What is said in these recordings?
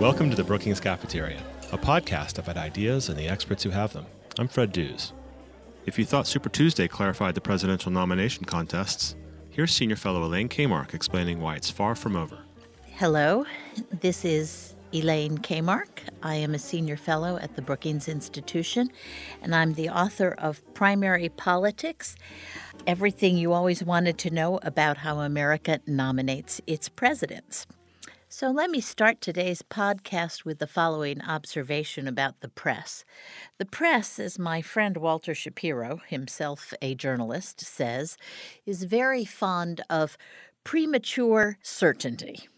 Welcome to the Brookings Cafeteria, a podcast about ideas and the experts who have them. I'm Fred Dews. If you thought Super Tuesday clarified the presidential nomination contests, here's Senior Fellow Elaine Kamarck explaining why it's far from over. Hello, this is Elaine Kamarck. I am a senior fellow at the Brookings Institution, and I'm the author of Primary Politics Everything You Always Wanted to Know About How America Nominates Its Presidents. So let me start today's podcast with the following observation about the press. The press, as my friend Walter Shapiro, himself a journalist, says, is very fond of premature certainty.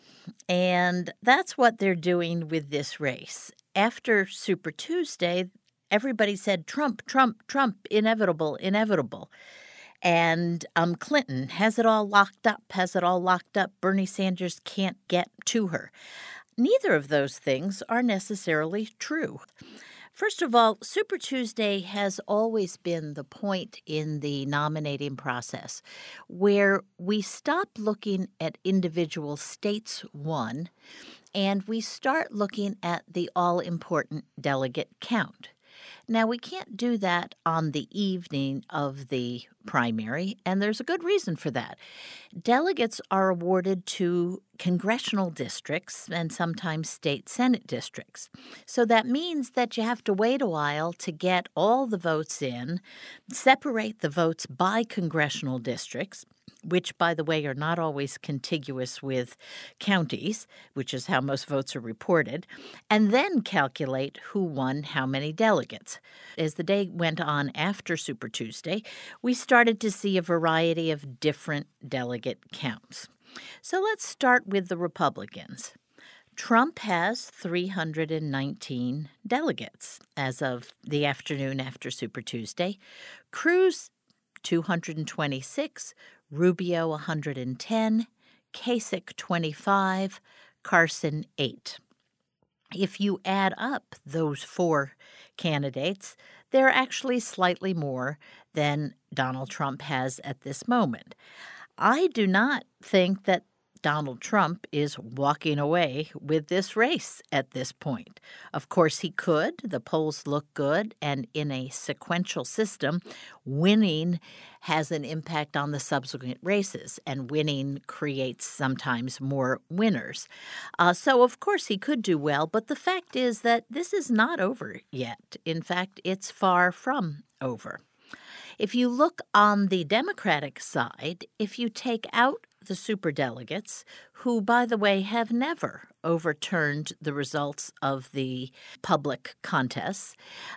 And that's what they're doing with this race. After Super Tuesday, everybody said Trump, Trump, Trump, inevitable, inevitable. And um, Clinton has it all locked up, has it all locked up. Bernie Sanders can't get to her. Neither of those things are necessarily true. First of all, Super Tuesday has always been the point in the nominating process where we stop looking at individual states won and we start looking at the all important delegate count. Now, we can't do that on the evening of the primary, and there's a good reason for that. Delegates are awarded to congressional districts and sometimes state senate districts. So that means that you have to wait a while to get all the votes in, separate the votes by congressional districts which, by the way, are not always contiguous with counties, which is how most votes are reported, and then calculate who won how many delegates. As the day went on after Super Tuesday, we started to see a variety of different delegate counts. So let's start with the Republicans. Trump has 319 delegates as of the afternoon after Super Tuesday. Cruz 226, Rubio 110, Kasich 25, Carson 8. If you add up those four candidates, they're actually slightly more than Donald Trump has at this moment. I do not think that Donald Trump is walking away with this race at this point. Of course, he could. The polls look good, and in a sequential system, winning has an impact on the subsequent races, and winning creates sometimes more winners. Uh, so, of course, he could do well, but the fact is that this is not over yet. In fact, it's far from over. If you look on the Democratic side, if you take out the superdelegates, who, by the way, have never overturned the results of the public contests.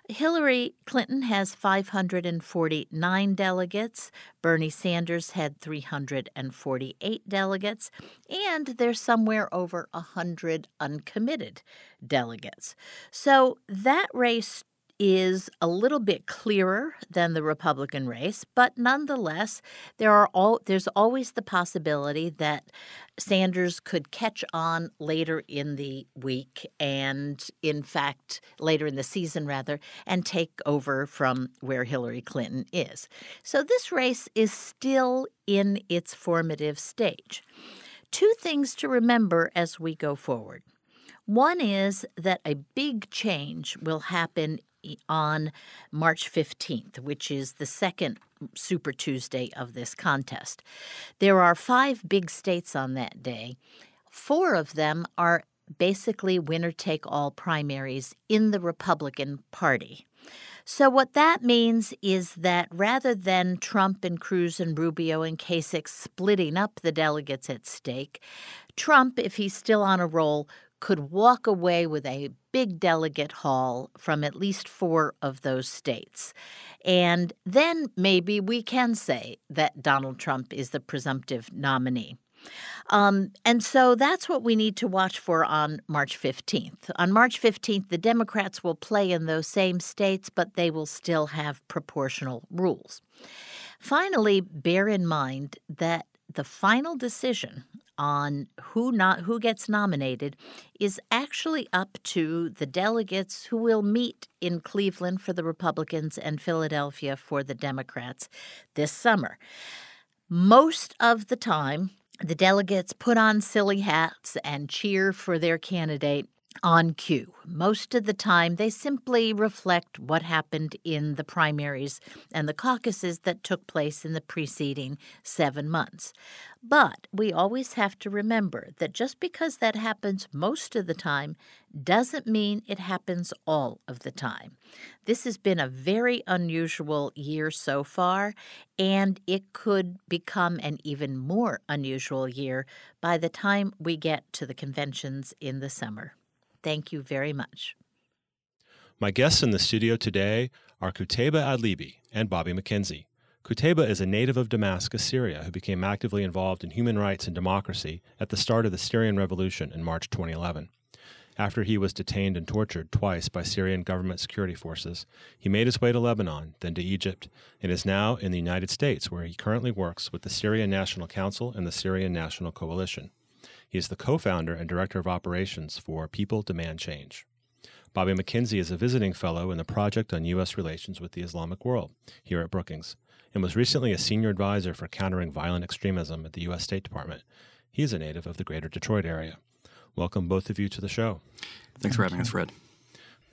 Hillary Clinton has 549 delegates, Bernie Sanders had 348 delegates, and there's somewhere over 100 uncommitted delegates. So that race is a little bit clearer than the Republican race, but nonetheless, there are all there's always the possibility that Sanders could catch on later in the week and in fact later in the season rather and take over from where Hillary Clinton is. So this race is still in its formative stage. Two things to remember as we go forward. One is that a big change will happen on March 15th, which is the second Super Tuesday of this contest. There are five big states on that day. Four of them are basically winner take all primaries in the Republican Party. So, what that means is that rather than Trump and Cruz and Rubio and Kasich splitting up the delegates at stake, Trump, if he's still on a roll, could walk away with a big delegate haul from at least four of those states. And then maybe we can say that Donald Trump is the presumptive nominee. Um, and so that's what we need to watch for on March 15th. On March 15th, the Democrats will play in those same states, but they will still have proportional rules. Finally, bear in mind that the final decision on who not who gets nominated is actually up to the delegates who will meet in Cleveland for the Republicans and Philadelphia for the Democrats this summer. Most of the time, the delegates put on silly hats and cheer for their candidate on cue. Most of the time, they simply reflect what happened in the primaries and the caucuses that took place in the preceding seven months. But we always have to remember that just because that happens most of the time doesn't mean it happens all of the time. This has been a very unusual year so far, and it could become an even more unusual year by the time we get to the conventions in the summer. Thank you very much. My guests in the studio today are Qutaiba Idlbi and Bobby McKenzie. Qutaiba is a native of Damascus, Syria, who became actively involved in human rights and democracy at the start of the Syrian Revolution in March 2011. After he was detained and tortured twice by Syrian government security forces, he made his way to Lebanon, then to Egypt, and is now in the United States, where he currently works with the Syrian National Council and the Syrian National Coalition. He is the co founder and director of operations for People Demand Change. Bobby McKenzie is a visiting fellow in the Project on U.S. Relations with the Islamic World here at Brookings and was recently a senior advisor for countering violent extremism at the U.S. State Department. He is a native of the greater Detroit area. Welcome, both of you, to the show. Thanks for having us, Fred.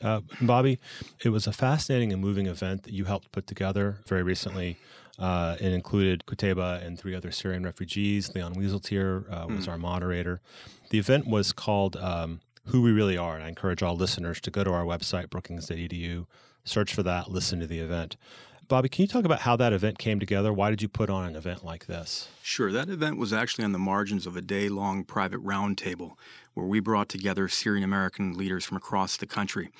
Uh, Bobby, it was a fascinating and moving event that you helped put together very recently uh, it included Qutaiba and three other Syrian refugees. Leon Wieseltier uh, was mm. our moderator. The event was called um, Who We Really Are, and I encourage all listeners to go to our website, brookings.edu, search for that, listen to the event. Bobby, can you talk about how that event came together? Why did you put on an event like this? Sure. That event was actually on the margins of a day long private roundtable where we brought together Syrian American leaders from across the country.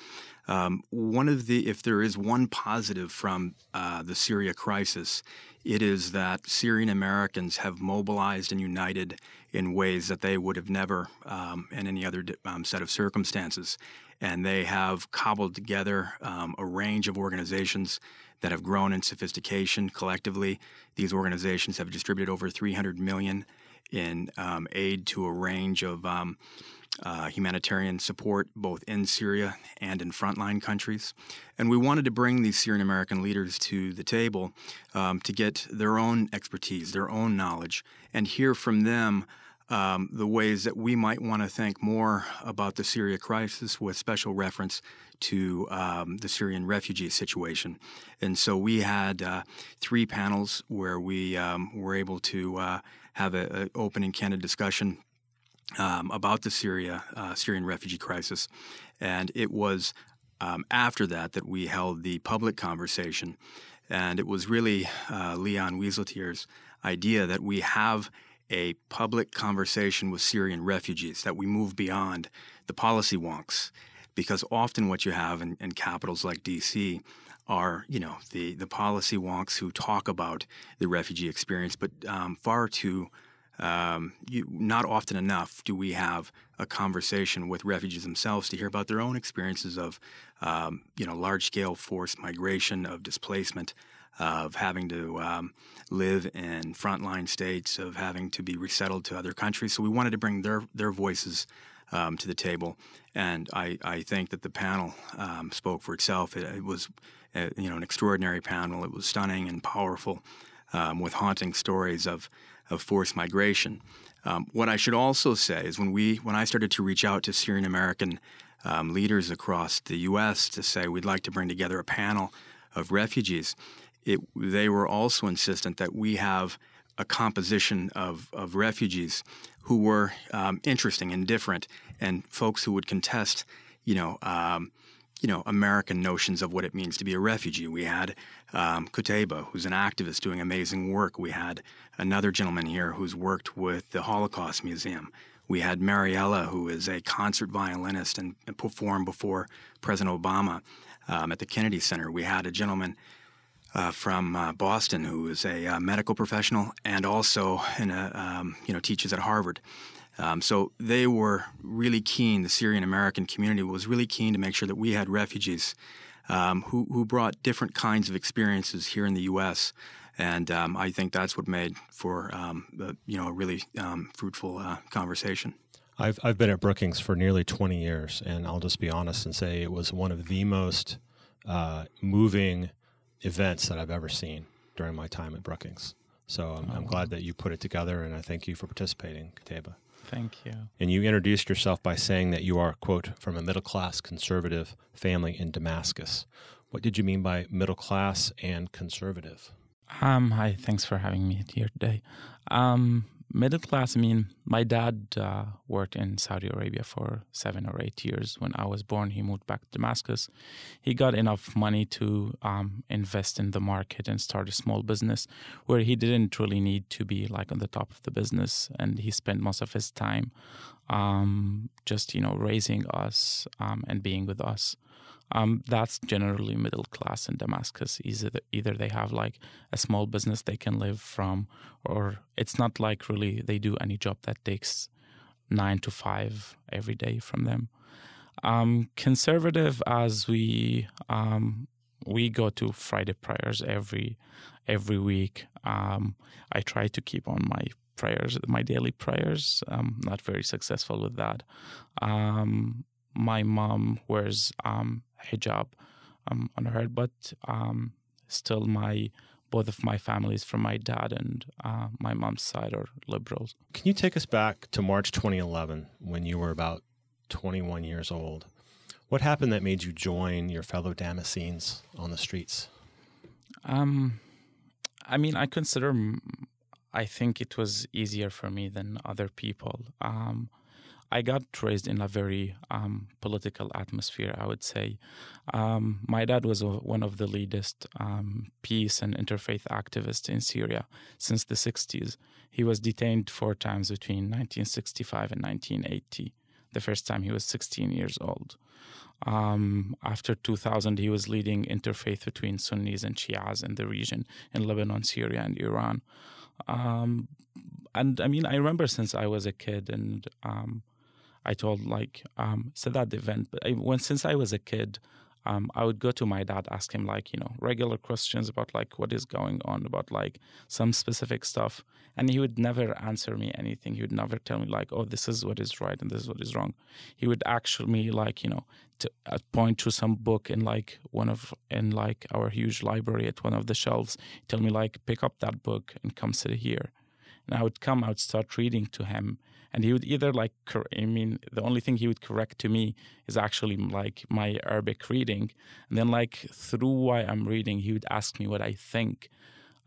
Um, one of the, if there is one positive from uh, the Syria crisis, it is that Syrian Americans have mobilized and united in ways that they would have never um, in any other um, set of circumstances. And they have cobbled together um, a range of organizations that have grown in sophistication collectively. These organizations have distributed over 300 million in um, aid to a range of um, uh, humanitarian support both in Syria and in frontline countries. And we wanted to bring these Syrian American leaders to the table um, to get their own expertise, their own knowledge, and hear from them. Um, the ways that we might want to think more about the Syria crisis with special reference to um, the Syrian refugee situation. And so we had uh, three panels where we um, were able to uh, have an open and candid discussion um, about the Syria uh, Syrian refugee crisis, and it was um, after that that we held the public conversation, and it was really uh, Leon Wieseltier's idea that we have a public conversation with Syrian refugees, that we move beyond the policy wonks, because often what you have in, in capitals like D.C. are, you know, the the policy wonks who talk about the refugee experience, but um, far too um, you, not often enough do we have a conversation with refugees themselves to hear about their own experiences of, um, you know, large-scale forced migration, of displacement, of having to um, live in frontline states, of having to be resettled to other countries. So we wanted to bring their their voices um, to the table, and I, I think that the panel um, spoke for itself. It, it was, you know, an extraordinary panel. It was stunning and powerful, um, with haunting stories of of forced migration. Um, what I should also say is when we when I started to reach out to Syrian American um, leaders across the U.S. to say we'd like to bring together a panel of refugees, it, they were also insistent that we have a composition of, of refugees who were um, interesting and different, and folks who would contest, you know, um, you know, American notions of what it means to be a refugee. We had um, Qutaiba, who's an activist doing amazing work. We had another gentleman here who's worked with the Holocaust Museum. We had Mariella, who is a concert violinist and, and performed before President Obama um, at the Kennedy Center. We had a gentleman uh, from uh, Boston who is a uh, medical professional and also a, um, you know teaches at Harvard. Um, so they were really keen. The Syrian American community was really keen to make sure that we had refugees um, who who brought different kinds of experiences here in the U.S. And um, I think that's what made for um, a, you know a really um, fruitful uh, conversation. I've I've been at Brookings for nearly 20 years, and I'll just be honest and say it was one of the most uh, moving events that I've ever seen during my time at Brookings. So I'm, I'm glad that you put it together, and I thank you for participating, Qutaiba. Thank you. And you introduced yourself by saying that you are, quote, from a middle class conservative family in Damascus. What did you mean by middle class and conservative? Um, hi, thanks for having me here today. Um, middle class, I mean, my dad uh, worked in Saudi Arabia for seven or eight years. When I was born, he moved back to Damascus. He got enough money to um, invest in the market and start a small business where he didn't really need to be like on the top of the business. And he spent most of his time um, just, you know, raising us um, and being with us um, that's generally middle class in Damascus. Either either they have like a small business they can live from, or it's not like really they do any job that takes nine to five every day from them. Um, conservative as we um, we go to Friday prayers every every week. Um, I try to keep on my prayers, my daily prayers. I'm not very successful with that. Um, my mom wears um, hijab um, on her head, but um, still my both of my families from my dad and uh, my mom's side are liberals. Can you take us back to March 2011 when you were about 21 years old? What happened that made you join your fellow Damascenes on the streets? Um, I mean, I consider, I think it was easier for me than other people. Um, I got raised in a very um, political atmosphere, I would say. Um, my dad was a, one of the leadest um, peace and interfaith activists in Syria since the 60s. He was detained four times between 1965 and 1980. The first time he was 16 years old. Um, after 2000, he was leading interfaith between Sunnis and Shias in the region in Lebanon, Syria, and Iran. Um, and I mean, I remember since I was a kid, and um, I told like um, said at the event. But I, when since I was a kid, um, I would go to my dad, ask him like you know regular questions about like what is going on, about like some specific stuff, and he would never answer me anything. He would never tell me like, oh, this is what is right and this is what is wrong. He would actually like you know to uh, point to some book in like one of in like our huge library at one of the shelves. Tell me like pick up that book and come sit here, and I would come. I would start reading to him and he would either like i mean the only thing he would correct to me is actually like my arabic reading. And then like through why i'm reading he would ask me what i think.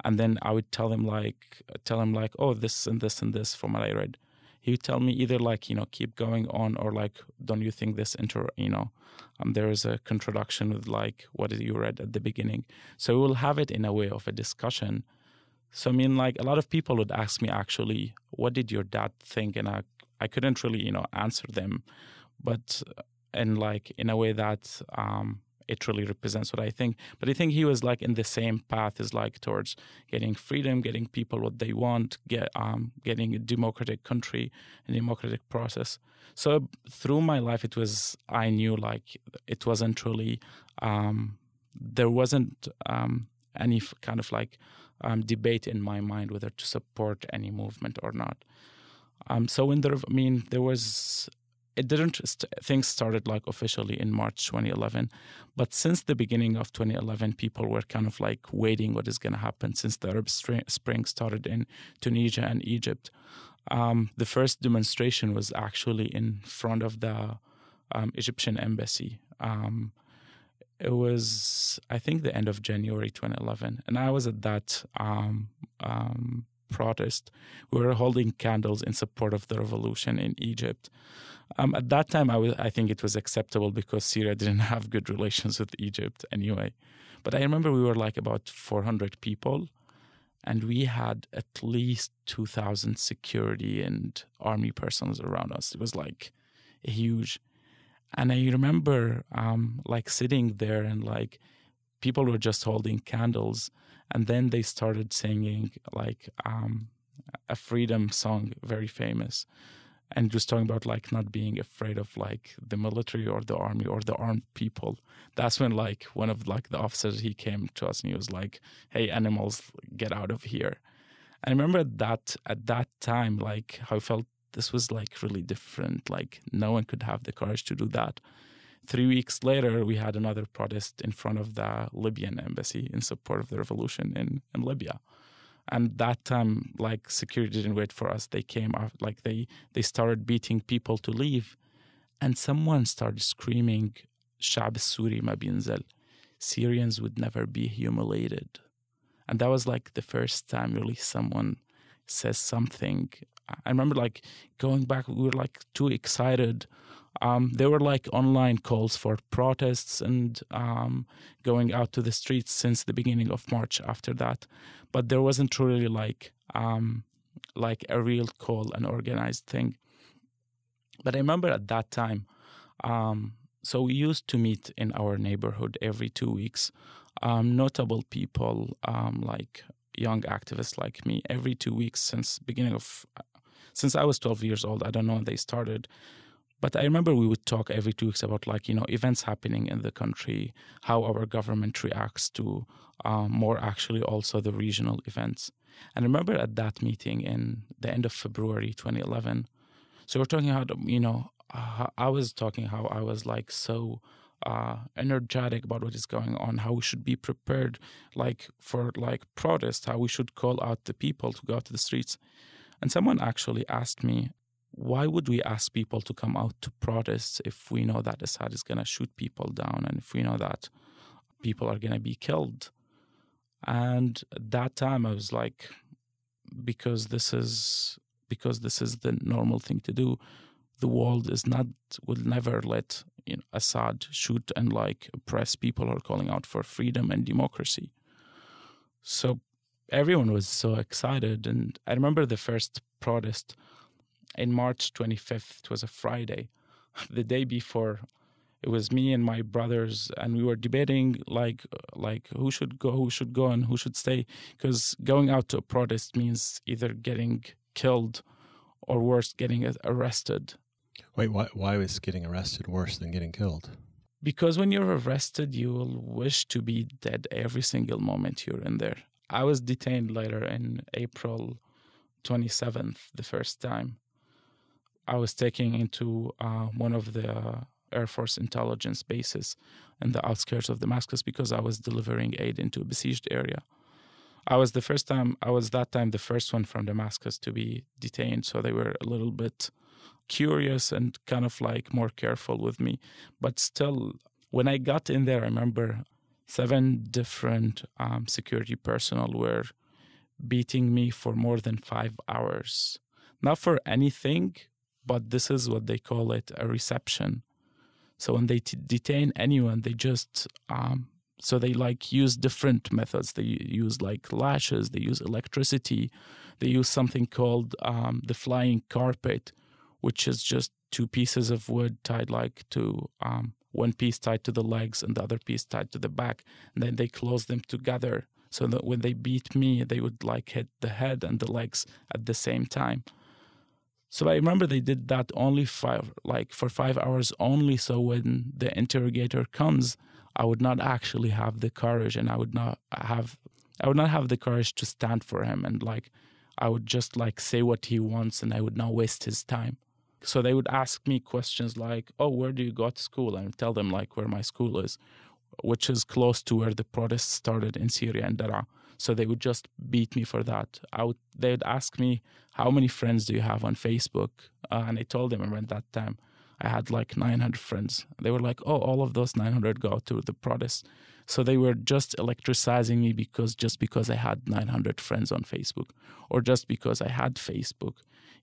And then i would tell him like tell him like oh this and this and this from what i read. He would tell me either like you know keep going on or like don't you think this inter you know um, there is a contradiction with like what you read at the beginning? So we'll have it in a way of a discussion so I mean, like a lot of people would ask me actually, what did your dad think? And I, I couldn't really, you know, answer them, but and like in a way that um, it really represents what I think. But I think he was like in the same path as like towards getting freedom, getting people what they want, get um, getting a democratic country, a democratic process. So through my life, it was I knew like it wasn't really um, there wasn't um, any kind of like um, debate in my mind whether to support any movement or not. Um, so in the, I mean, there was, it didn't, st- things started like officially in March 2011. But since the beginning of 2011, people were kind of like waiting what is going to happen since the Arab Spring started in Tunisia and Egypt. Um, the first demonstration was actually in front of the um, Egyptian embassy. Um, it was I think the end of January 2011, and I was at that um, um, protest. We were holding candles in support of the revolution in Egypt. Um, at that time, I, was, I think it was acceptable because Syria didn't have good relations with Egypt anyway. But I remember we were like about 400 people, and we had at least 2,000 security and army persons around us. It was like a huge and I remember um, like sitting there and like people were just holding candles. And then they started singing like um, a freedom song, very famous. And just talking about like not being afraid of like the military or the army or the armed people. That's when like one of like the officers he came to us and he was like, "Hey, animals, get out of here." I remember that at that time, like how I felt this was like really different. Like no one could have the courage to do that. Three weeks later, we had another protest in front of the Libyan embassy in support of the revolution in, in Libya. And that time, like security didn't wait for us. They came up, like they they started beating people to leave, and someone started screaming, "Shab Suri ma binzel," Syrians would never be humiliated. And that was like the first time really someone says something I remember like going back we were like too excited um, there were like online calls for protests and um, going out to the streets since the beginning of March after that, but there wasn't really like um, like a real call, an organized thing. But I remember at that time, um, so we used to meet in our neighborhood every two weeks. Um, notable people um, like young activists like me every two weeks since beginning of since I was 12 years old. I don't know when they started but I remember we would talk every two weeks about like you know events happening in the country, how our government reacts to um, more actually also the regional events. And I remember at that meeting in the end of February 2011, so we're talking about you know I was talking how I was like so uh, energetic about what is going on, how we should be prepared, like for like protest, how we should call out the people to go out to the streets. And someone actually asked me why would we ask people to come out to protest if we know that Assad is going to shoot people down and if we know that people are going to be killed? And at that time, I was like, because this is because this is the normal thing to do. The world is not will never let you know, Assad shoot and like oppress people who are calling out for freedom and democracy. So everyone was so excited, and I remember the first protest in March 25th. It was a Friday. The day before, it was me and my brothers, and we were debating like like who should go, who should go, and who should stay. Because going out to a protest means either getting killed, or worse, getting arrested. Wait, why why was getting arrested worse than getting killed? Because when you're arrested, you will wish to be dead every single moment you're in there. I was detained later in April 27th, the first time. I was taken into uh, one of the Air Force intelligence bases in the outskirts of Damascus because I was delivering aid into a besieged area. I was the first time, I was that time the first one from Damascus to be detained, so they were a little bit curious and kind of like more careful with me. But still, when I got in there, I remember seven different um, security personnel were beating me for more than five hours. Not for anything, but this is what they call it a reception. So when they t- detain anyone, they just um, so they like use different methods. They use like lashes, they use electricity, they use something called um, the flying carpet, which is just two pieces of wood tied like to um, one piece tied to the legs and the other piece tied to the back, and then they close them together so that when they beat me, they would like hit the head and the legs at the same time. So I remember they did that only five, like for five hours only. So when the interrogator comes, I would not actually have the courage, and I would not have, I would not have the courage to stand for him, and like, I would just like say what he wants, and I would not waste his time. So they would ask me questions like, "Oh, where do you go to school?" And tell them like where my school is, which is close to where the protests started in Syria and Daraa. So they would just beat me for that. I would, they'd ask me, How many friends do you have on Facebook? Uh, and I told them around that time I had like 900 friends. They were like, Oh, all of those 900 go to the protests. So they were just electricizing me because just because I had 900 friends on Facebook or just because I had Facebook,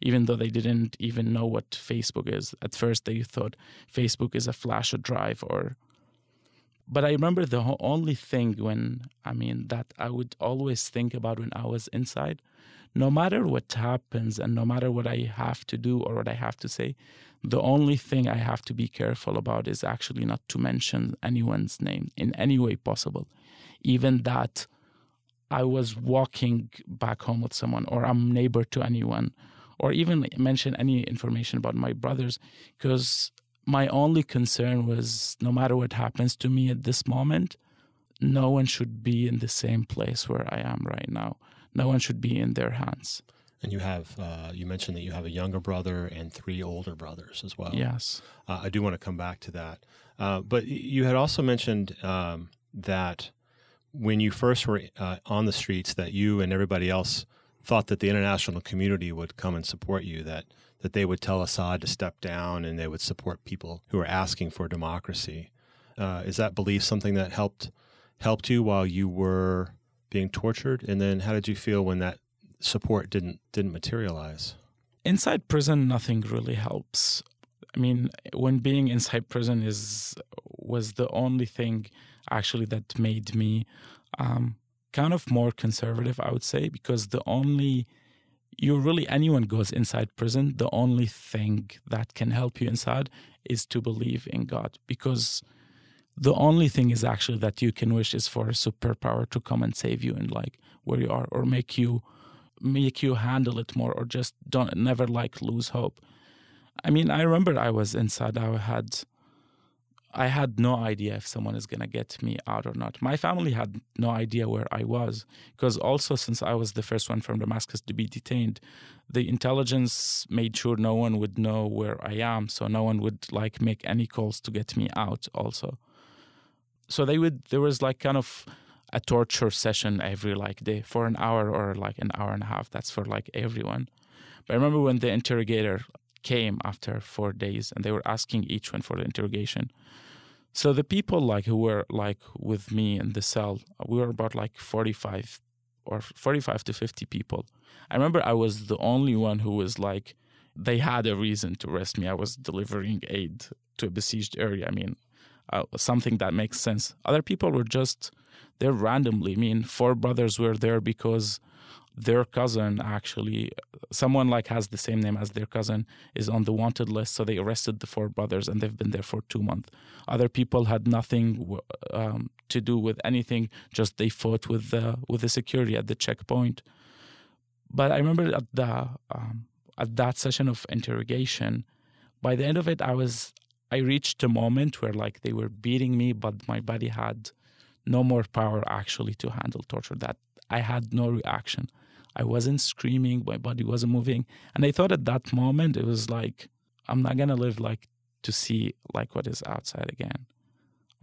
even though they didn't even know what Facebook is. At first, they thought Facebook is a flash drive or but I remember the only thing when, I mean, that I would always think about when I was inside, no matter what happens and no matter what I have to do or what I have to say, the only thing I have to be careful about is actually not to mention anyone's name in any way possible. Even that I was walking back home with someone or I'm neighbor to anyone or even mention any information about my brothers because my only concern was no matter what happens to me at this moment, no one should be in the same place where I am right now. No one should be in their hands. And you have, uh, you mentioned that you have a younger brother and three older brothers as well. Yes. Uh, I do want to come back to that. Uh, but you had also mentioned um, that when you first were uh, on the streets that you and everybody else thought that the international community would come and support you, that that they would tell Assad to step down and they would support people who are asking for democracy. Uh, is that belief something that helped helped you while you were being tortured? And then how did you feel when that support didn't didn't materialize? Inside prison, nothing really helps. I mean, when being inside prison is was the only thing actually that made me um, kind of more conservative, I would say, because the only you really anyone goes inside prison, the only thing that can help you inside is to believe in God, because the only thing is actually that you can wish is for a superpower to come and save you and like where you are, or make you make you handle it more, or just don't never like lose hope. I mean, I remember I was inside. I had I had no idea if someone is going to get me out or not. My family had no idea where I was because also since I was the first one from Damascus to be detained, the intelligence made sure no one would know where I am, so no one would like make any calls to get me out also. So they would there was like kind of a torture session every like day for an hour or like an hour and a half. That's for like everyone. But I remember when the interrogator came after four days and they were asking each one for the interrogation so the people like who were like with me in the cell, we were about like 45 or 45 to 50 people. I remember I was the only one who was like, they had a reason to arrest me. I was delivering aid to a besieged area. I mean, uh, something that makes sense. Other people were just there randomly. I mean, four brothers were there because their cousin actually someone like has the same name as their cousin is on the wanted list so they arrested the four brothers and they've been there for two months. Other people had nothing um, to do with anything just they fought with the with the security at the checkpoint. But i remember at the um, at that session of interrogation by the end of it i was i reached a moment where like they were beating me but my body had no more power actually to handle torture that i had no reaction I wasn't screaming, my body wasn't moving. And I thought at that moment it was like, I'm not gonna live like to see like what is outside again.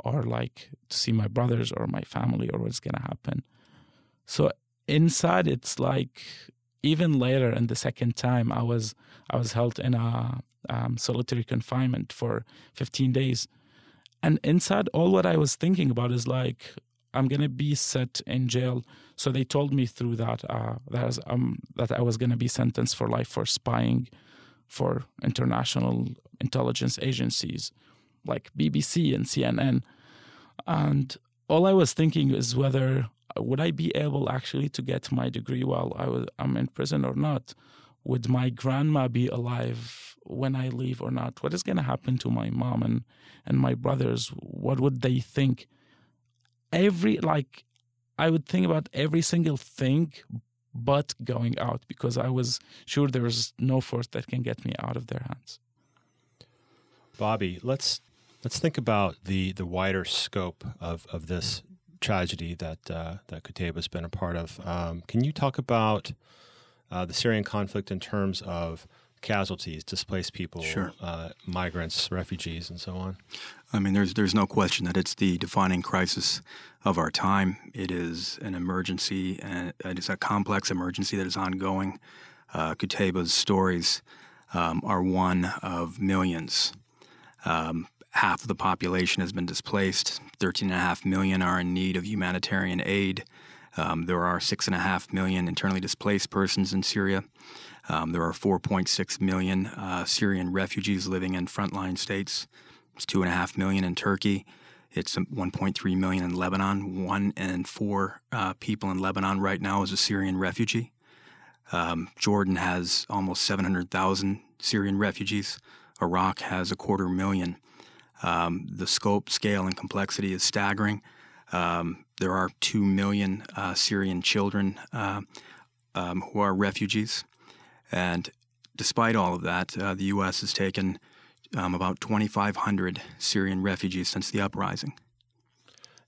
Or like to see my brothers or my family or what's gonna happen. So inside it's like even later in the second time I was I was held in a um, solitary confinement for 15 days. And inside all what I was thinking about is like I'm gonna be set in jail. So they told me through that uh, that, was, um, that I was gonna be sentenced for life for spying for international intelligence agencies like BBC and CNN. And all I was thinking is whether would I be able actually to get my degree while I was I'm in prison or not? Would my grandma be alive when I leave or not? What is going to happen to my mom and, and my brothers? What would they think? every like I would think about every single thing but going out because I was sure there was no force that can get me out of their hands. Bobby, let's let's think about the the wider scope of of this tragedy that uh, that Qutaiba's been a part of. Um, can you talk about uh, the Syrian conflict in terms of casualties, displaced people, sure. uh, migrants, refugees, and so on? I mean, there's there's no question that it's the defining crisis of our time. It is an emergency, and it is a complex emergency that is ongoing. Uh, Qutaiba's stories um, are one of millions. Um, half of the population has been displaced. 13.5 million are in need of humanitarian aid. Um, there are 6.5 million internally displaced persons in Syria. Um, there are 4.6 million uh, Syrian refugees living in frontline states. It's 2.5 million in Turkey. It's 1.3 million in Lebanon. One in four uh, people in Lebanon right now is a Syrian refugee. Um, Jordan has almost 700,000 Syrian refugees. Iraq has a quarter million. Um, the scope, scale, and complexity is staggering. Um, there are 2 million uh, Syrian children uh, um, who are refugees. And despite all of that, uh, the U.S. has taken um, about 2,500 Syrian refugees since the uprising.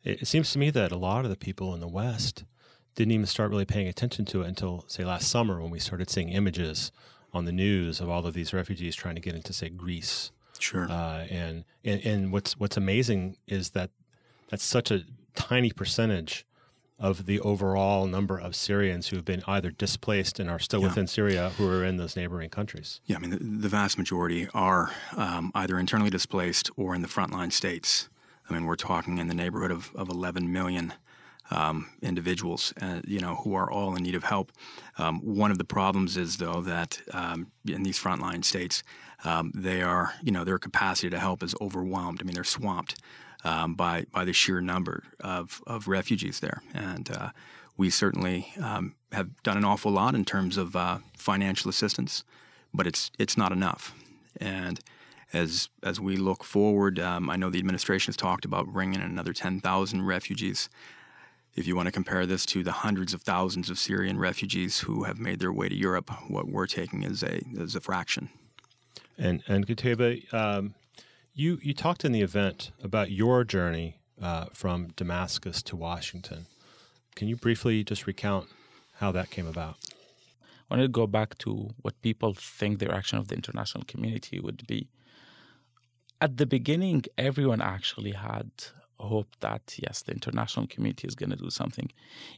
It seems to me that a lot of the people in the West didn't even start really paying attention to it until, say, last summer when we started seeing images on the news of all of these refugees trying to get into, say, Greece. Sure. Uh, and, and and what's what's amazing is that that's such a tiny percentage of the overall number of Syrians who have been either displaced and are still yeah. within Syria who are in those neighboring countries? Yeah, I mean, the, the vast majority are um, either internally displaced or in the frontline states. I mean, we're talking in the neighborhood of, of 11 million um, individuals, uh, you know, who are all in need of help. Um, one of the problems is, though, that um, in these frontline states, um, they are, you know, their capacity to help is overwhelmed. I mean, they're swamped um, by by the sheer number of of refugees there, and uh, we certainly um, have done an awful lot in terms of uh, financial assistance, but it's it's not enough, and as as we look forward, um, I know the administration has talked about bringing in another 10,000 refugees. If you want to compare this to the hundreds of thousands of Syrian refugees who have made their way to Europe, what we're taking is a is a fraction. And and Qutaiba, um, you you talked in the event about your journey uh, from Damascus to Washington. Can you briefly just recount how that came about? I want to go back to what people think the reaction of the international community would be at the beginning, everyone actually had hope that yes, the international community is going to do something.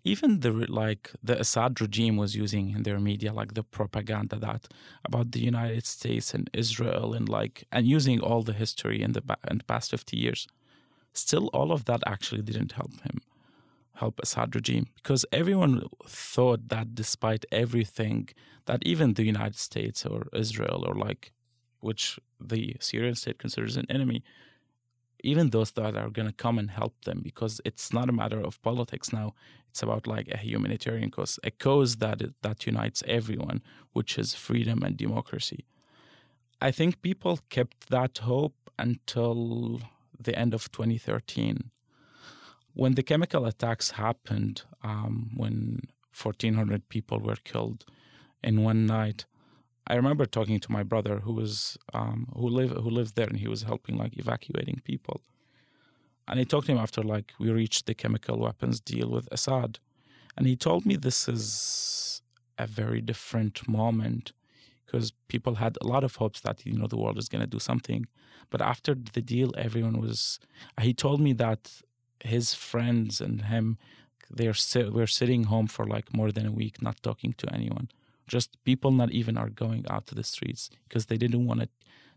Even the like the Assad regime was using in their media like the propaganda that about the United States and Israel and like and using all the history in the in the past fifty years. Still, all of that actually didn't help him, help Assad regime because everyone thought that despite everything, that even the United States or Israel or like which the Syrian state considers an enemy, even those that are going to come and help them because it's not a matter of politics now. It's about like a humanitarian cause, a cause that that unites everyone, which is freedom and democracy. I think people kept that hope until the end of 2013. When the chemical attacks happened, um, when 1,400 people were killed in one night, I remember talking to my brother who was um, who live who lived there and he was helping like evacuating people. And he talked to him after like we reached the chemical weapons deal with Assad. And he told me this is a very different moment because people had a lot of hopes that you know the world is going to do something. But after the deal everyone was he told me that his friends and him they're were sitting home for like more than a week not talking to anyone just people not even are going out to the streets because they didn't want to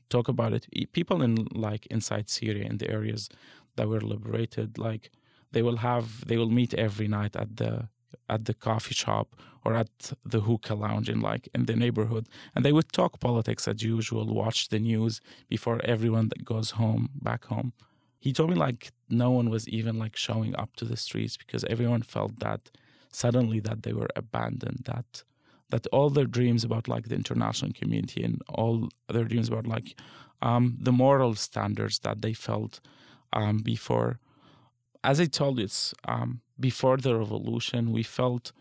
talk about it. People in like inside Syria in the areas that were liberated, like they will have they will meet every night at the at the coffee shop or at the hookah lounge in like in the neighborhood and they would talk politics as usual watch the news before everyone that goes home back home he told me like no one was even like showing up to the streets because everyone felt that suddenly that they were abandoned that that all their dreams about like the international community and all their dreams about like um, the moral standards that they felt um, before. As I told you, it's um, before the revolution, we felt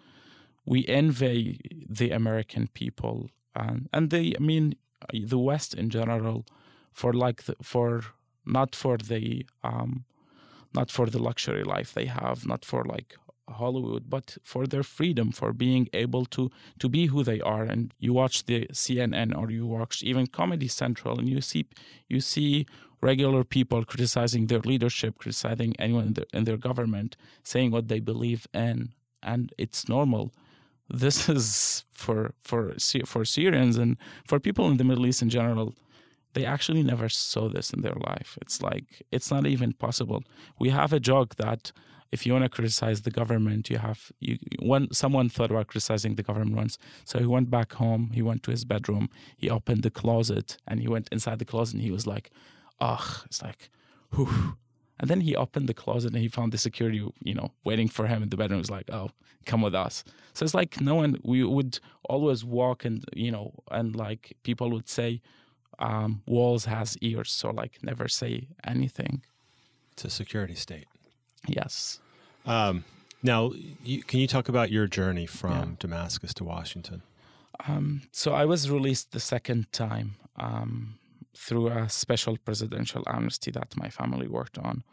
we envy the American people and and they, I mean, the West in general, for like the, for not for the um, not for the luxury life they have, not for like Hollywood, but for their freedom, for being able to to be who they are. And you watch the CNN or you watch even Comedy Central, and you see you see regular people criticizing their leadership, criticizing anyone in their, in their government, saying what they believe in, and it's normal. This is for for for Syrians and for people in the Middle East in general. They actually never saw this in their life. It's like it's not even possible. We have a joke that if you want to criticize the government, you have you. When someone thought about criticizing the government once, so he went back home. He went to his bedroom. He opened the closet and he went inside the closet. and He was like, "Ugh!" It's like, "Whew." And then he opened the closet and he found the security, you know, waiting for him in the bedroom. It was like, "Oh, come with us." So it's like no one. We would always walk and you know, and like people would say, um, "Walls has ears," so like never say anything. It's a security state. Yes. Um, now, you, can you talk about your journey from yeah. Damascus to Washington? Um, so I was released the second time um, through a special presidential amnesty that my family worked on.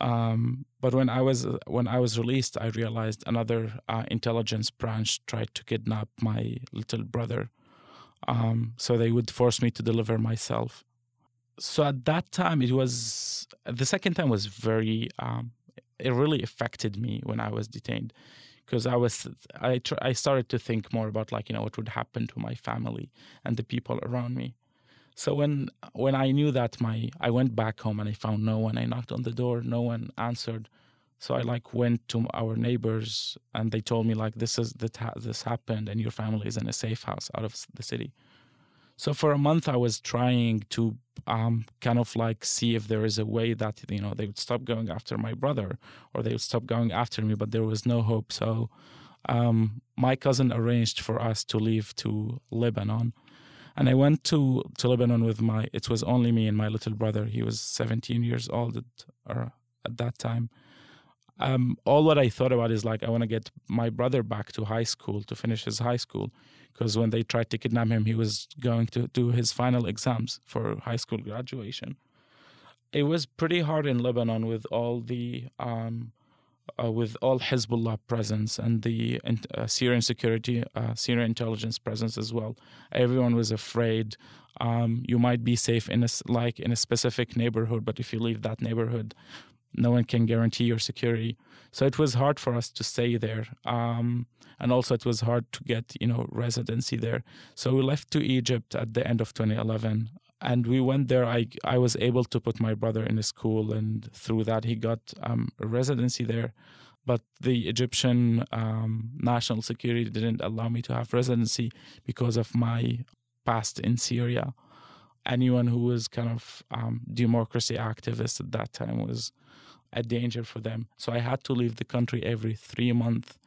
Um, but when I was when I was released, I realized another uh, intelligence branch tried to kidnap my little brother. Um, so they would force me to deliver myself. So at that time, it was the second time was very um, it really affected me when I was detained because I was I tr- I started to think more about like you know what would happen to my family and the people around me. So when when I knew that my I went back home and I found no one. I knocked on the door, no one answered. So I like went to our neighbors and they told me like this is that this happened and your family is in a safe house out of the city. So for a month, I was trying to um, kind of like see if there is a way that you know they would stop going after my brother or they would stop going after me, but there was no hope. So um, my cousin arranged for us to leave to Lebanon, and I went to to Lebanon with my. It was only me and my little brother. He was 17 years old at, or at that time. Um, all what I thought about is like I want to get my brother back to high school to finish his high school because when they tried to kidnap him, he was going to do his final exams for high school graduation. It was pretty hard in Lebanon with all the um, uh, with all Hezbollah presence and the uh, Syrian security, uh, Syrian intelligence presence as well. Everyone was afraid. Um, you might be safe in a like in a specific neighborhood, but if you leave that neighborhood, no one can guarantee your security. So it was hard for us to stay there. Um, and also it was hard to get, you know, residency there. So we left to Egypt at the end of 2011. And we went there. I, I was able to put my brother in a school, and through that, he got um, a residency there. But the Egyptian um, national security didn't allow me to have residency because of my past in Syria anyone who was kind of um, democracy activist at that time was a danger for them. So I had to leave the country every three months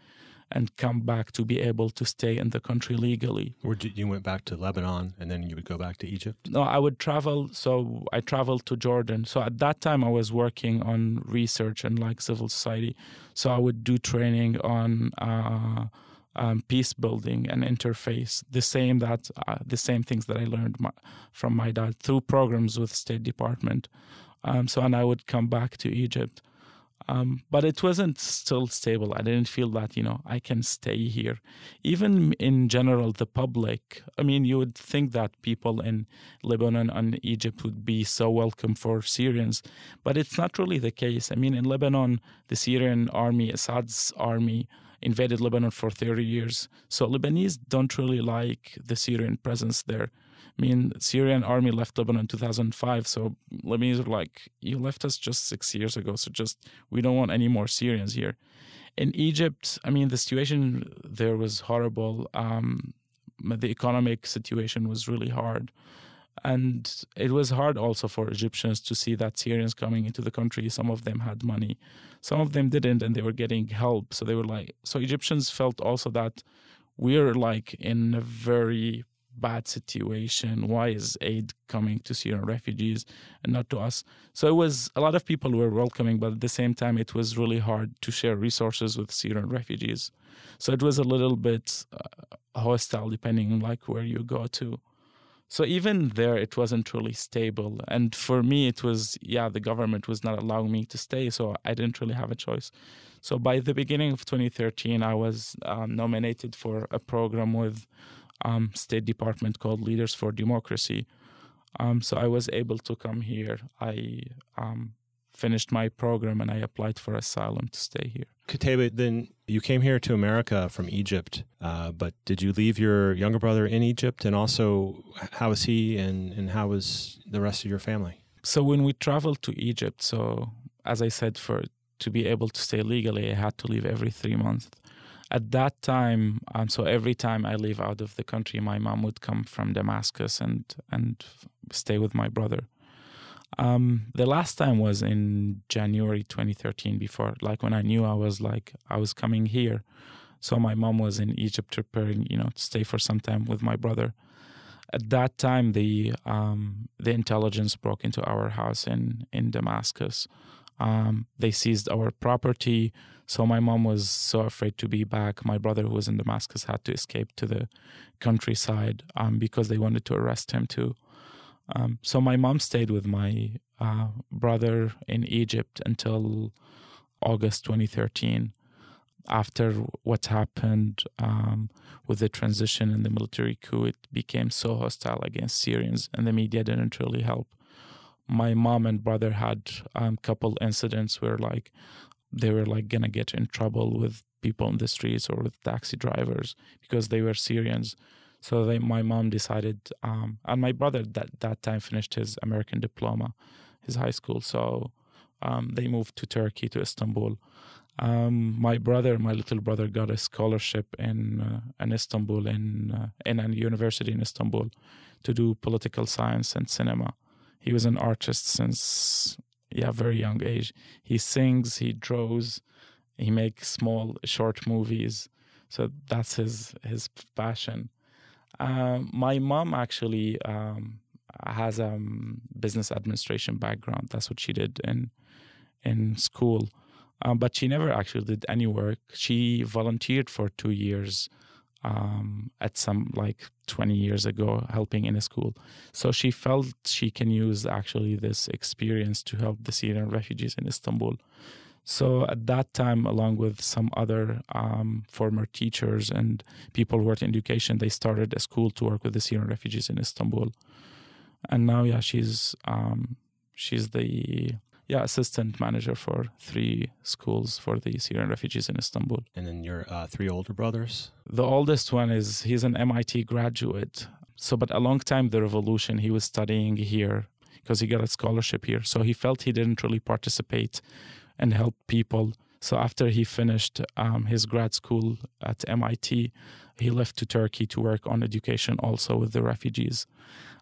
and come back to be able to stay in the country legally. Where you went back to Lebanon and then you would go back to Egypt? No, I would travel. So I traveled to Jordan. So at that time, I was working on research and like civil society. So I would do training on. Uh, um, peace building and interface, the same that uh, the same things that I learned my, from my dad through programs with State Department. Um, so and I would come back to Egypt, um, but it wasn't still stable. I didn't feel that you know I can stay here. Even in general, the public. I mean, you would think that people in Lebanon and Egypt would be so welcome for Syrians, but it's not really the case. I mean, in Lebanon, the Syrian army, Assad's army invaded Lebanon for 30 years. So Lebanese don't really like the Syrian presence there. I mean, Syrian army left Lebanon in 2005. So Lebanese are like, you left us just six years ago. So just, we don't want any more Syrians here. In Egypt, I mean, the situation there was horrible. Um, the economic situation was really hard. And it was hard also for Egyptians to see that Syrians coming into the country. Some of them had money, some of them didn't, and they were getting help. So they were like, so Egyptians felt also that we're like in a very bad situation. Why is aid coming to Syrian refugees and not to us? So it was a lot of people were welcoming, but at the same time, it was really hard to share resources with Syrian refugees. So it was a little bit uh, hostile depending on like where you go to. So even there, it wasn't really stable. And for me, it was, yeah, the government was not allowing me to stay. So I didn't really have a choice. So by the beginning of 2013, I was um, nominated for a program with um, State Department called Leaders for Democracy. Um, so I was able to come here. I um, finished my program and I applied for asylum to stay here. Qutaiba, then you came here to America from Egypt, uh, but did you leave your younger brother in Egypt? And also, how was he and, and how was the rest of your family? So when we traveled to Egypt, so as I said, for to be able to stay legally, I had to leave every three months. At that time, um, so every time I leave out of the country, my mom would come from Damascus and and stay with my brother. Um, the last time was in January 2013. Before, like when I knew I was like I was coming here, so my mom was in Egypt preparing, you know, to stay for some time with my brother. At that time, the um, the intelligence broke into our house in in Damascus. Um, they seized our property, so my mom was so afraid to be back. My brother, who was in Damascus, had to escape to the countryside um, because they wanted to arrest him too. Um, so my mom stayed with my uh, brother in Egypt until August 2013. After what happened um, with the transition and the military coup, it became so hostile against Syrians, and the media didn't really help. My mom and brother had a um, couple incidents where, like, they were like gonna get in trouble with people in the streets or with taxi drivers because they were Syrians. So they, my mom decided, um, and my brother that that time finished his American diploma, his high school. So um, they moved to Turkey to Istanbul. Um, my brother, my little brother, got a scholarship in uh, in Istanbul in uh, in a university in Istanbul to do political science and cinema. He was an artist since yeah very young age. He sings, he draws, he makes small short movies. So that's his his passion. Um, my mom actually um, has a um, business administration background. That's what she did in in school, um, but she never actually did any work. She volunteered for two years um, at some like 20 years ago, helping in a school. So she felt she can use actually this experience to help the Syrian refugees in Istanbul. So at that time, along with some other um, former teachers and people who worked in education, they started a school to work with the Syrian refugees in Istanbul. And now, yeah, she's um, she's the yeah assistant manager for three schools for the Syrian refugees in Istanbul. And then your uh, three older brothers. The oldest one is he's an MIT graduate. So, but a long time the revolution, he was studying here because he got a scholarship here. So he felt he didn't really participate and help people. So after he finished um, his grad school at MIT, he left to Turkey to work on education also with the refugees.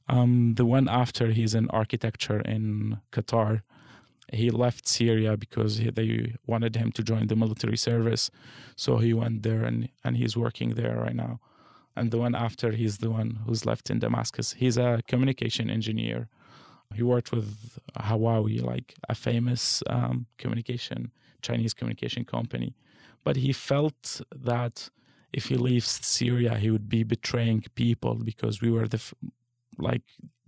Um, the one after he's in architecture in Qatar. He left Syria because he, they wanted him to join the military service, so he went there and and he's working there right now. And the one after, he's the one who's left in Damascus. He's a communication engineer he worked with Huawei, like a famous um, communication Chinese communication company, but he felt that if he leaves Syria, he would be betraying people because we were the like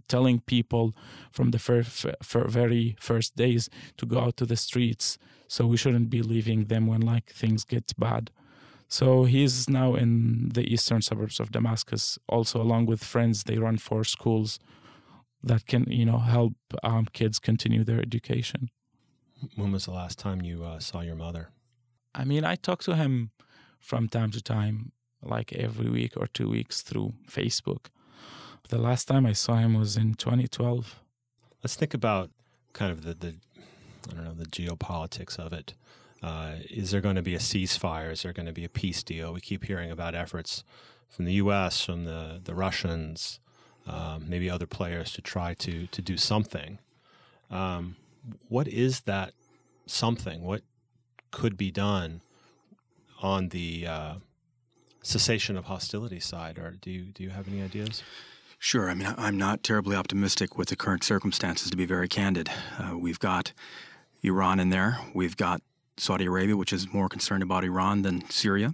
telling people from the fir- f- very first days to go out to the streets. So we shouldn't be leaving them when like things get bad. So he's now in the eastern suburbs of Damascus, also along with friends. They run four schools that can you know help um, kids continue their education. When was the last time you uh, saw your mother? I mean, I talk to him from time to time, like every week or two weeks through Facebook. The last time I saw him was in 2012. Let's think about kind of the, the I don't know the geopolitics of it. Uh, is there going to be a ceasefire? Is there going to be a peace deal? We keep hearing about efforts from the U.S., from the the Russians, um, maybe other players to try to to do something. Um, what is that something? What could be done on the uh, cessation of hostility side, or do you do you have any ideas? Sure. I mean, I'm not terribly optimistic with the current circumstances, to be very candid. Uh, we've got Iran in there. We've got Saudi Arabia, which is more concerned about Iran than Syria.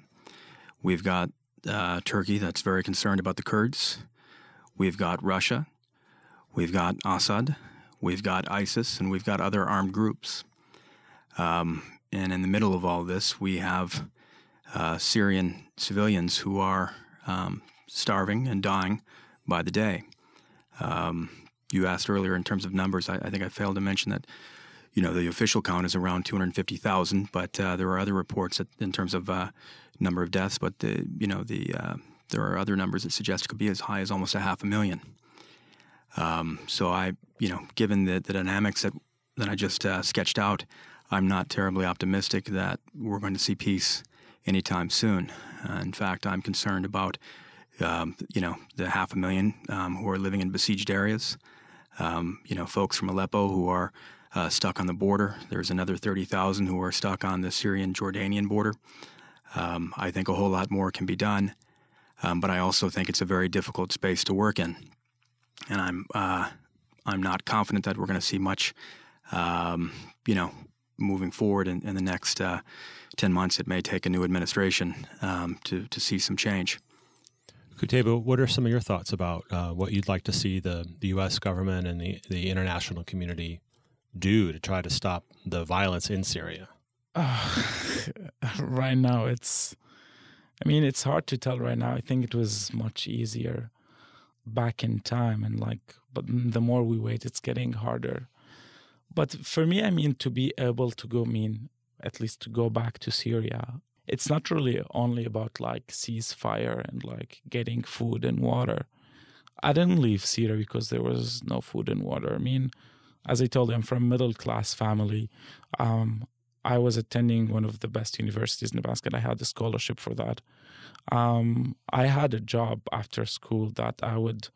We've got uh, Turkey, that's very concerned about the Kurds. We've got Russia, we've got Assad, we've got ISIS, and we've got other armed groups. Um, and in the middle of all this, we have uh, Syrian civilians who are um, starving and dying by the day. Um, you asked earlier in terms of numbers. I, I, think I failed to mention that. You know, the official count is around 250,000, but uh, there are other reports that, in terms of uh, number of deaths. But the, you know, the uh, there are other numbers that suggest it could be as high as almost a half a million. Um, so I, you know, given the, the dynamics that that I just uh, sketched out, I'm not terribly optimistic that we're going to see peace anytime soon. Uh, in fact, I'm concerned about, um, you know, the half a million um, who are living in besieged areas. Um, you know, folks from Aleppo who are uh, stuck on the border. There's another 30,000 who are stuck on the Syrian-Jordanian border. Um, I think a whole lot more can be done. Um, but I also think it's a very difficult space to work in, and I'm uh, I'm not confident that we're going to see much, you know, moving forward in, in the next uh, ten months. It may take a new administration um, to to see some change. Qutaiba, what are some of your thoughts about uh, what you'd like to see the, the U.S. government and the, the international community do to try to stop the violence in Syria? Uh, right now, it's I mean, it's hard to tell right now. I think it was much easier back in time, and like, but the more we wait, it's getting harder. But for me, I mean, to be able to go, I mean, at least to go back to Syria. It's not really only about like ceasefire and like getting food and water. I didn't leave Syria because there was no food and water. I mean, as I told you, I'm from middle class family. Um, I was attending one of the best universities in Nebraska, and I had a scholarship for that. Um, I had a job after school that I would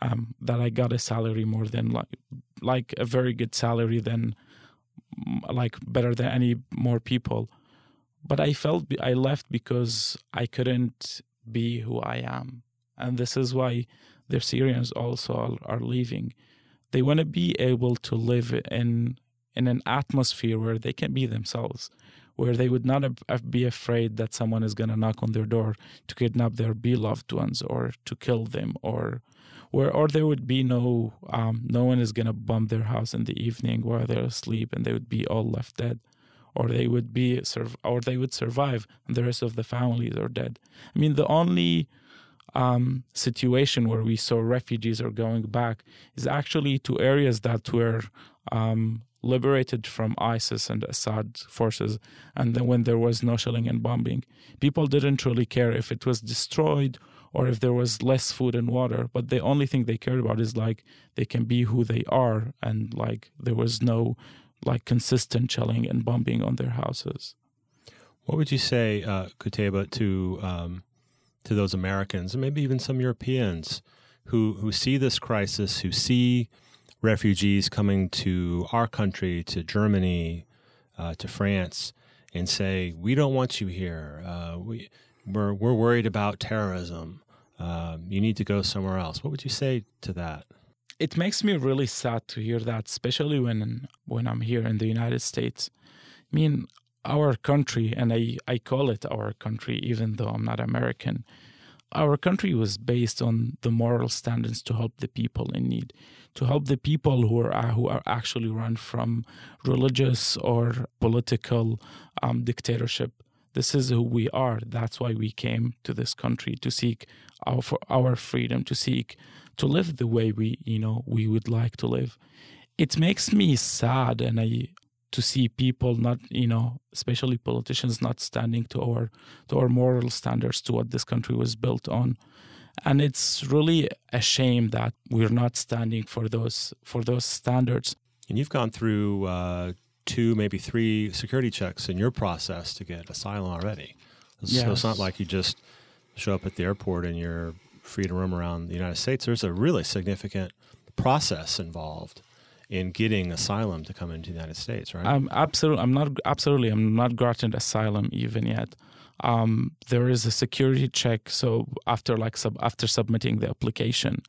um, that I got a salary more than like like a very good salary than like better than any more people. But I felt I left because I couldn't be who I am, and this is why the Syrians also are, leaving. They want to be able to live in in an atmosphere where they can be themselves, where they would not be afraid that someone is going to knock on their door to kidnap their beloved ones or to kill them or where or there would be no um, no one is going to bomb their house in the evening while they're asleep and they would be all left dead or they would be or they would survive and the rest of the families are dead i mean the only um, situation where we saw refugees are going back is actually to areas that were um, liberated from ISIS and Assad forces, and then when there was no shelling and bombing, people didn't really care if it was destroyed or if there was less food and water. But the only thing they cared about is like they can be who they are, and like there was no like consistent shelling and bombing on their houses. What would you say, uh, Qutaiba, to um, to those Americans and maybe even some Europeans who who see this crisis, who see refugees coming to our country, to Germany, uh, to France, and say, "We don't want you here. Uh, we we're we're worried about terrorism. Um, you need to go somewhere else." What would you say to that? It makes me really sad to hear that, especially when when I'm here in the United States. I mean, our country, and I, I call it our country, even though I'm not American, our country was based on the moral standards to help the people in need, to help the people who are who are actually run from religious or political um, dictatorship. This is who we are. That's why we came to this country to seek our our freedom, to seek to live the way we you know we would like to live. It makes me sad, and I to see people not you know especially politicians not standing to our to our moral standards to what this country was built on and it's really a shame that we're not standing for those for those standards and you've gone through uh, two maybe three security checks in your process to get asylum already yes. so it's not like you just show up at the airport and you're free to roam around the united states there's a really significant process involved in getting asylum to come into the United States, right? I'm absolutely. I'm not absolutely. I'm not granted asylum even yet. Um, there is a security check. So after like sub, after submitting the application,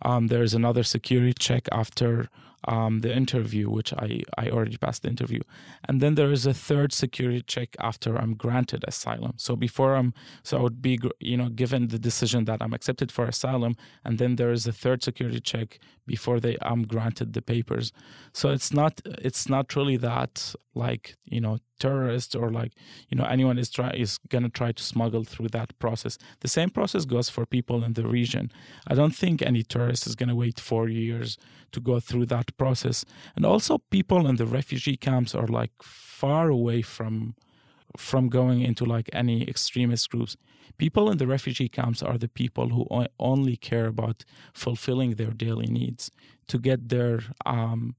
um, there is another security check after um, the interview, which I, I already passed the interview. And then there is a third security check after I'm granted asylum. So before I'm, so I would be, you know, given the decision that I'm accepted for asylum. And then there is a third security check before they I'm granted the papers. So it's not, it's not really that like, you know, terrorists or like, you know, anyone is try is going to try to smuggle through that process. The same process goes for people in the region. I don't think any tourist is going to wait four years to go through that process. And also, people in the refugee camps are like far away from from going into like any extremist groups. People in the refugee camps are the people who only care about fulfilling their daily needs to get their um,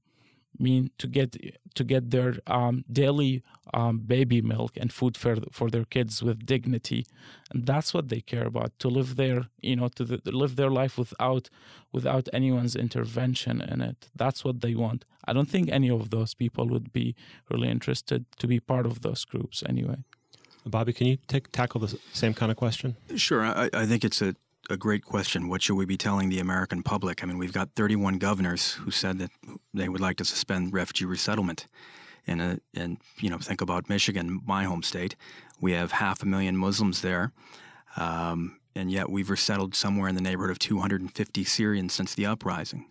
mean to get to get their um, daily um, baby milk and food for for their kids with dignity, and that's what they care about. To live their you know to, the, to live their life without without anyone's intervention in it. That's what they want. I don't think any of those people would be really interested to be part of those groups anyway. Bobby, can you take, tackle the same kind of question? Sure. I, I think it's a a great question. What should we be telling the American public? I mean, we've got 31 governors who said that they would like to suspend refugee resettlement. And, uh, and you know, think about Michigan, my home state. We have half a million Muslims there. Um, and yet we've resettled somewhere in the neighborhood of 250 Syrians since the uprising.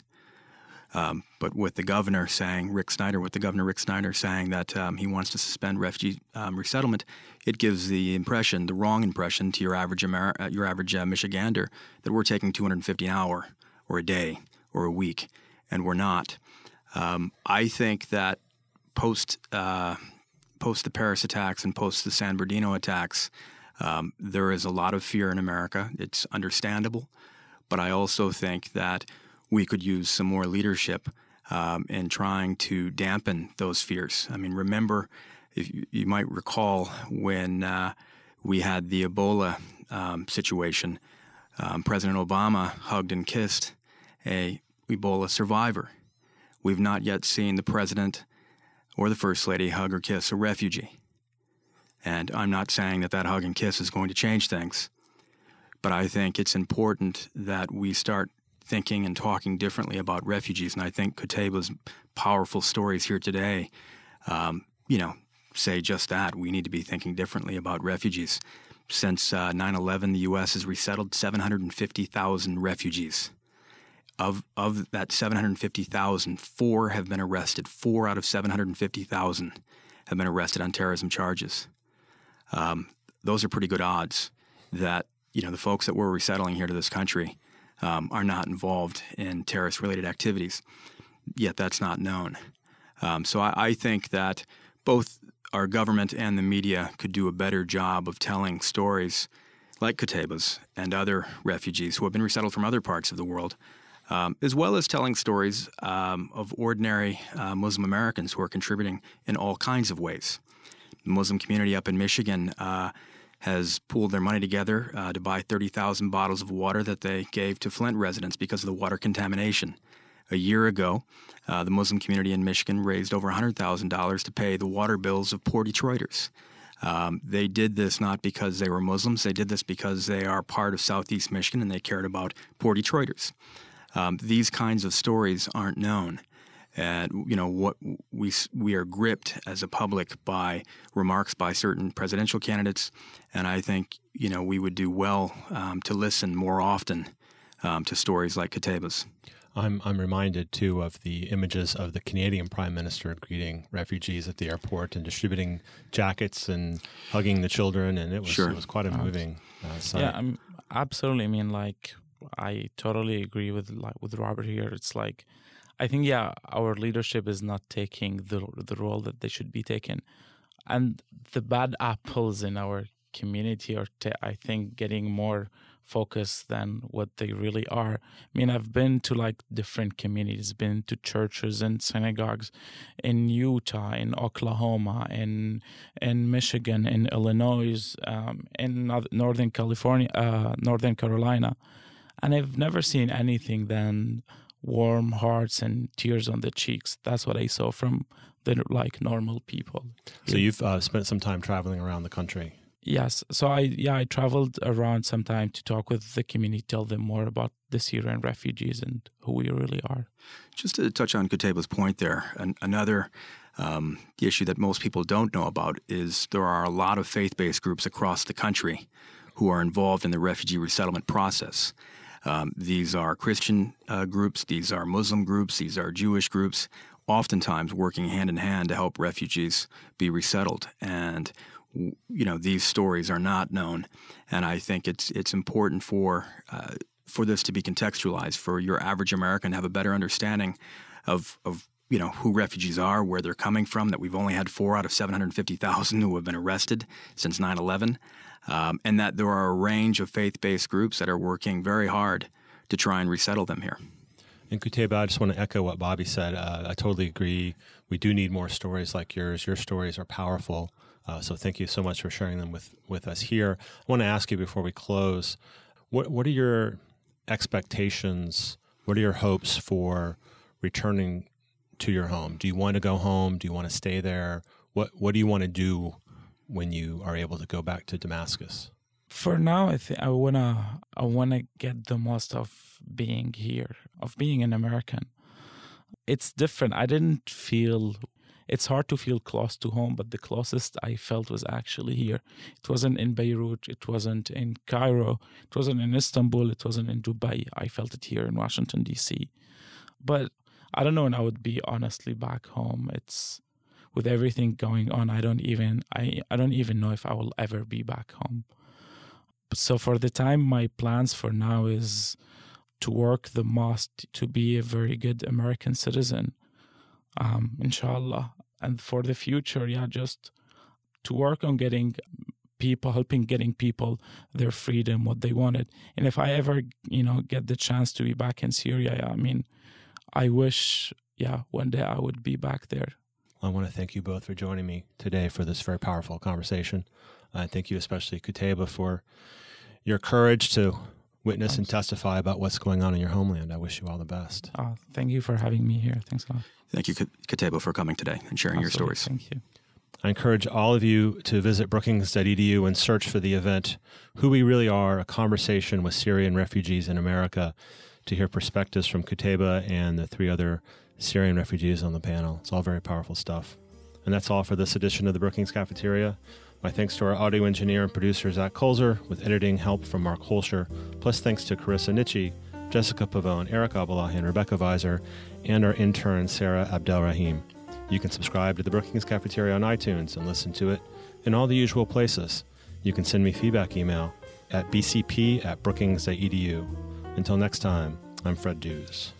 Um, but with the governor saying, Rick Snyder, with the governor Rick Snyder saying that um, he wants to suspend refugee um, resettlement, it gives the impression, the wrong impression to your average Amer- uh, your average uh, Michigander that we're taking 250 an hour or a day or a week, and we're not. Um, I think that post uh, post the Paris attacks and post the San Bernardino attacks, um, there is a lot of fear in America. It's understandable, but I also think that we could use some more leadership um, in trying to dampen those fears. I mean, remember, if you, you might recall when uh, we had the Ebola um, situation, um, President Obama hugged and kissed a Ebola survivor. We've not yet seen the president or the first lady hug or kiss a refugee. And I'm not saying that that hug and kiss is going to change things, but I think it's important that we start thinking and talking differently about refugees. And I think Qutaiba's powerful stories here today, um, you know, say just that. We need to be thinking differently about refugees. Since uh, 9 uh, 11, the U.S. has resettled 750,000 refugees. Of, of that 750,000, four have been arrested. Four out of 750,000 have been arrested on terrorism charges. Um, those are pretty good odds that you know the folks that we're resettling here to this country um, are not involved in terrorist-related activities. Yet that's not known. Um, so I, I think that both our government and the media could do a better job of telling stories like Qutaiba's and other refugees who have been resettled from other parts of the world, um, as well as telling stories um, of ordinary uh, Muslim Americans who are contributing in all kinds of ways. The Muslim community up in Michigan uh, has pooled their money together uh, to buy 30,000 bottles of water that they gave to Flint residents because of the water contamination. A year ago, uh, the Muslim community in Michigan raised over $100,000 to pay the water bills of poor Detroiters. Um, they did this not because they were Muslims, they did this because they are part of Southeast Michigan and they cared about poor Detroiters. Um, these kinds of stories aren't known. And you know what we we are gripped as a public by remarks by certain presidential candidates, and I think you know we would do well um, to listen more often um, to stories like Qutaiba's. I'm I'm reminded too of the images of the Canadian Prime Minister greeting refugees at the airport and distributing jackets and hugging the children, and it was sure. it was quite a moving uh, sight. Yeah, I'm, absolutely. I mean, like I totally agree with like with Robert here. It's like I think yeah, our leadership is not taking the the role that they should be taking, and the bad apples in our community are t- I think getting more focus than what they really are. I mean, I've been to like different communities, been to churches and synagogues in Utah, in Oklahoma, in in Michigan, in Illinois, um, in Northern California, uh, Northern Carolina, and I've never seen anything than warm hearts and tears on the cheeks. That's what I saw from the like normal people. So you've uh, spent some time traveling around the country. Yes. So I yeah I traveled around some time to talk with the community, tell them more about the Syrian refugees and who we really are. Just to touch on Qutaiba's point there, an, another um, issue that most people don't know about is there are a lot of faith-based groups across the country who are involved in the refugee resettlement process. Um, these are Christian uh, groups, these are Muslim groups, these are Jewish groups, oftentimes working hand in hand to help refugees be resettled. And you know these stories are not known, and I think it's it's important for uh, for this to be contextualized for your average American to have a better understanding of of you know who refugees are, where they're coming from. That we've only had four out of seven hundred fifty thousand who have been arrested since 9-11 um, and that there are a range of faith based groups that are working very hard to try and resettle them here. And Qutaiba, I just want to echo what Bobby said. Uh, I totally agree. We do need more stories like yours. Your stories are powerful. Uh, so thank you so much for sharing them with, with us here. I want to ask you before we close what, what are your expectations? What are your hopes for returning to your home? Do you want to go home? Do you want to stay there? What, what do you want to do when you are able to go back to Damascus? For now, I think I wanna I wanna get the most of being here, of being an American. It's different. I didn't feel. It's hard to feel close to home, but the closest I felt was actually here. It wasn't in Beirut. It wasn't in Cairo. It wasn't in Istanbul. It wasn't in Dubai. I felt it here in Washington D.C. But I don't know when I would be honestly back home. It's with everything going on, I don't even I, I don't even know if I will ever be back home. So for the time, my plans for now is to work the most to be a very good American citizen, um, inshallah. And for the future, yeah, just to work on getting people, helping getting people their freedom, what they wanted. And if I ever, you know, get the chance to be back in Syria, I mean, I wish, yeah, one day I would be back there. I want to thank you both for joining me today for this very powerful conversation. I thank you especially, Qutaiba, for your courage to witness and testify about what's going on in your homeland. I wish you all the best. Uh, thank you for having me here. Thanks a lot. Thank you, Qutaiba, for coming today and sharing Absolutely. your stories. Thank you. I encourage all of you to visit brookings.edu and search for the event Who We Really Are, a conversation with Syrian refugees in America to hear perspectives from Qutaiba and the three other Syrian refugees on the panel. It's all very powerful stuff. And that's all for this edition of the Brookings Cafeteria. My thanks to our audio engineer and producer, Zach Kulzer, with editing help from Mark Hoelscher, plus thanks to Carissa Nietsche, Jessica Pavone, Eric Abalahi, and Rebecca Viser, and our intern, Sarah Abdelrahim. You can subscribe to the Brookings Cafeteria on iTunes and listen to it in all the usual places. You can send me feedback email at bcp at brookings.edu. Until next time, I'm Fred Dews.